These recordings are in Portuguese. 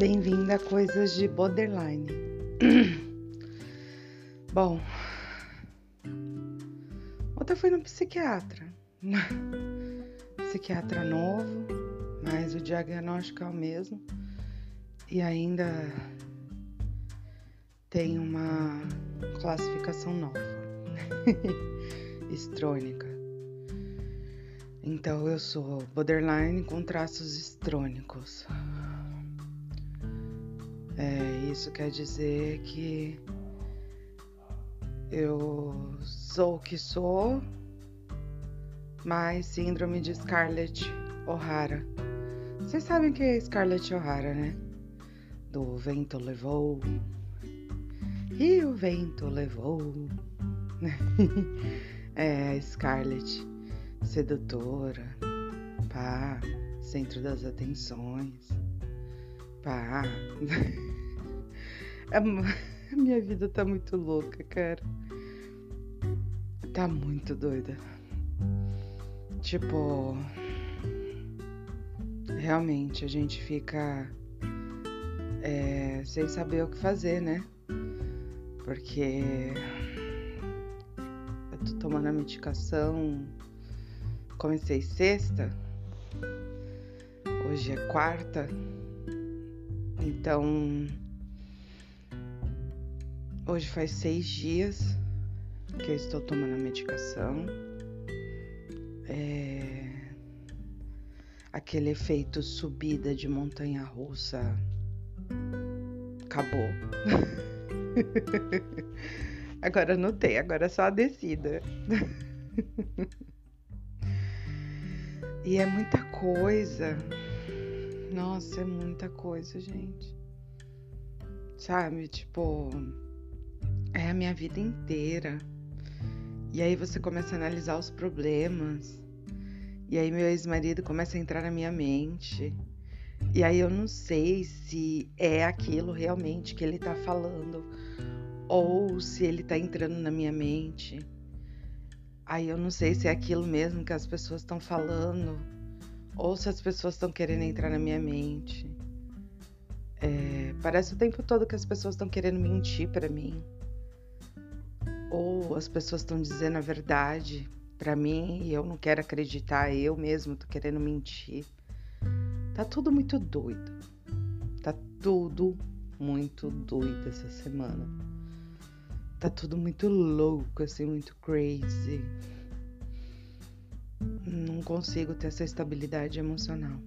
bem-vinda a Coisas de Borderline. Bom, ontem fui no psiquiatra. psiquiatra novo, mas o diagnóstico é o mesmo. E ainda tem uma classificação nova, estrônica. Então eu sou borderline com traços estrônicos. É, isso quer dizer que eu sou o que sou, mas síndrome de Scarlett O'Hara. Vocês sabem que é Scarlett O'Hara, né? Do vento levou e o vento levou. é, Scarlett, sedutora, pá, centro das atenções, pá. A minha vida tá muito louca, cara. Tá muito doida. Tipo, realmente a gente fica é, sem saber o que fazer, né? Porque eu tô tomando a medicação. Comecei sexta, hoje é quarta, então Hoje faz seis dias que eu estou tomando a medicação. É... Aquele efeito subida de montanha russa acabou. agora não tem, agora é só a descida. e é muita coisa. Nossa, é muita coisa, gente. Sabe, tipo é a minha vida inteira. E aí você começa a analisar os problemas. E aí meu ex-marido começa a entrar na minha mente. E aí eu não sei se é aquilo realmente que ele tá falando ou se ele tá entrando na minha mente. Aí eu não sei se é aquilo mesmo que as pessoas estão falando ou se as pessoas estão querendo entrar na minha mente. É, parece o tempo todo que as pessoas estão querendo mentir para mim as pessoas estão dizendo a verdade para mim e eu não quero acreditar, eu mesmo tô querendo mentir. Tá tudo muito doido. Tá tudo muito doido essa semana. Tá tudo muito louco, assim, muito crazy. Não consigo ter essa estabilidade emocional.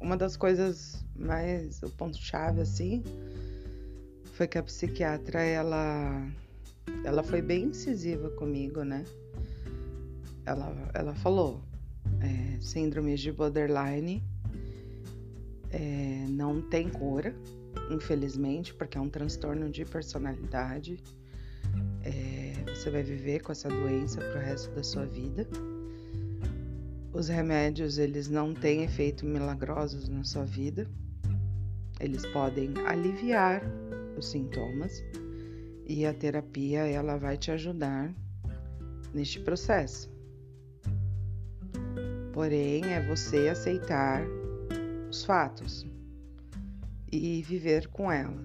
Uma das coisas mais, o ponto chave assim, foi que a psiquiatra ela ela foi bem incisiva comigo, né? Ela, ela falou é, síndrome de borderline é, não tem cura, infelizmente, porque é um transtorno de personalidade. É, você vai viver com essa doença pro resto da sua vida. Os remédios eles não têm efeito milagrosos na sua vida. Eles podem aliviar os sintomas e a terapia ela vai te ajudar neste processo. Porém, é você aceitar os fatos e viver com ela.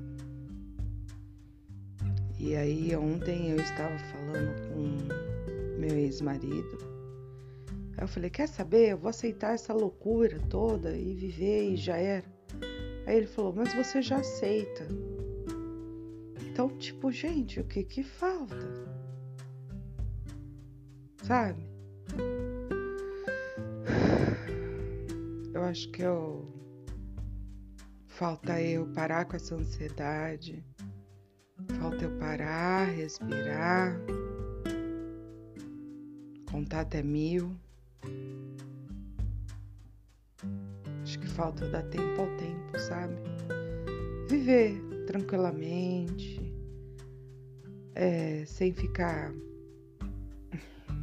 E aí ontem eu estava falando com meu ex-marido. Eu falei: "Quer saber? Eu vou aceitar essa loucura toda e viver e já era". Aí ele falou: "Mas você já aceita". Então, tipo, gente, o que que falta? Sabe? Eu acho que eu falta eu parar com essa ansiedade. Falta eu parar, respirar, contar até mil. Acho que falta dar tempo ao tempo, sabe? Viver tranquilamente, é, sem ficar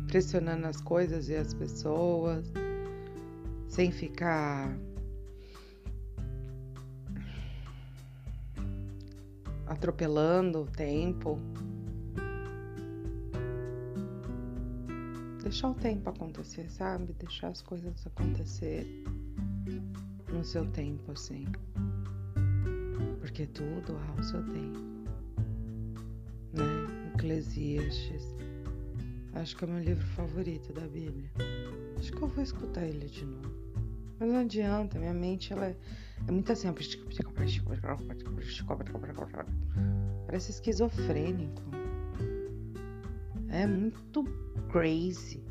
pressionando as coisas e as pessoas, sem ficar atropelando o tempo. Deixar o tempo acontecer, sabe? Deixar as coisas acontecerem. no seu tempo, assim. Porque tudo há o seu tempo. Né? Eclesiastes. Acho que é o meu livro favorito da Bíblia. Acho que eu vou escutar ele de novo. Mas não adianta, minha mente ela é, é muito assim. Parece esquizofrênico. É muito crazy.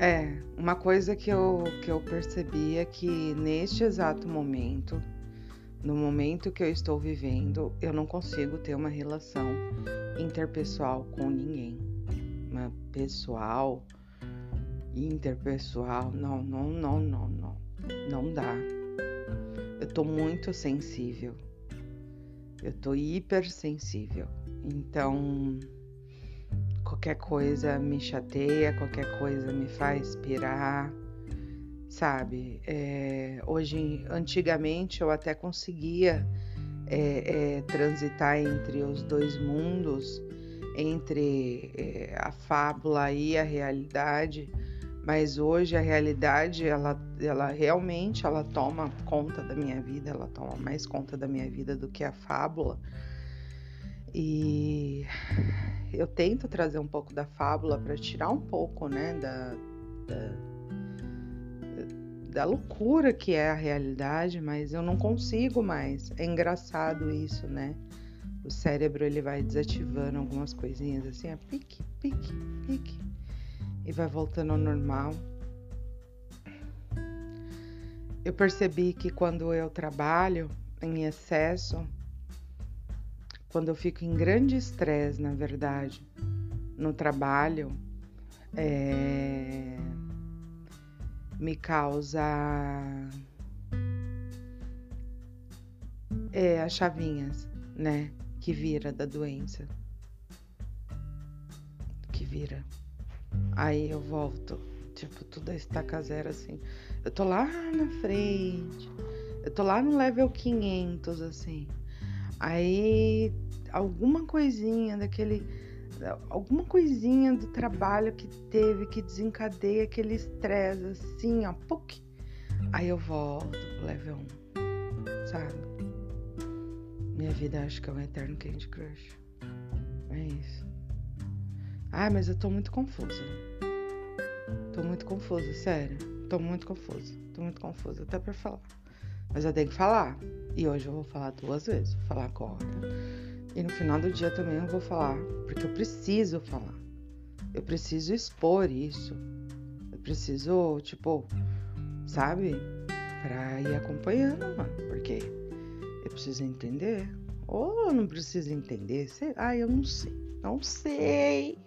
é, uma coisa que eu, que eu percebi é que neste exato momento, no momento que eu estou vivendo, eu não consigo ter uma relação interpessoal com ninguém. Uma pessoal, interpessoal, não, não, não, não, não. Não dá. Eu tô muito sensível. Eu tô hipersensível. Então, qualquer coisa me chateia, qualquer coisa me faz pirar, sabe? É, hoje, antigamente, eu até conseguia é, é, transitar entre os dois mundos, entre a fábula e a realidade, mas hoje a realidade, ela, ela realmente, ela toma conta da minha vida, ela toma mais conta da minha vida do que a fábula. E eu tento trazer um pouco da fábula para tirar um pouco, né, da, da, da, loucura que é a realidade, mas eu não consigo mais. É engraçado isso, né? O cérebro ele vai desativando algumas coisinhas assim, é pique, pique, pique, e vai voltando ao normal. Eu percebi que quando eu trabalho em excesso, quando eu fico em grande estresse, na verdade, no trabalho, é, me causa é, as chavinhas, né? Que vira da doença. Que vira. Aí eu volto, tipo, tudo estaca zero assim. Eu tô lá na frente, eu tô lá no level 500, assim. Aí alguma coisinha daquele alguma coisinha do trabalho que teve que desencadeia aquele estresse assim, ó, PUC. Aí eu volto pro level 1, sabe? Minha vida acho que é um eterno Candy Crush. É isso. Ah, mas eu tô muito confusa. Tô muito confusa, sério. Tô muito confusa. Tô muito confusa até pra falar. Mas eu tenho que falar. E hoje eu vou falar duas vezes. Vou falar agora. E no final do dia também eu vou falar. Porque eu preciso falar. Eu preciso expor isso. Eu preciso, tipo, sabe? Pra ir acompanhando, mano. Porque eu preciso entender. Ou eu não preciso entender. Sei, ah, eu não sei. Não sei.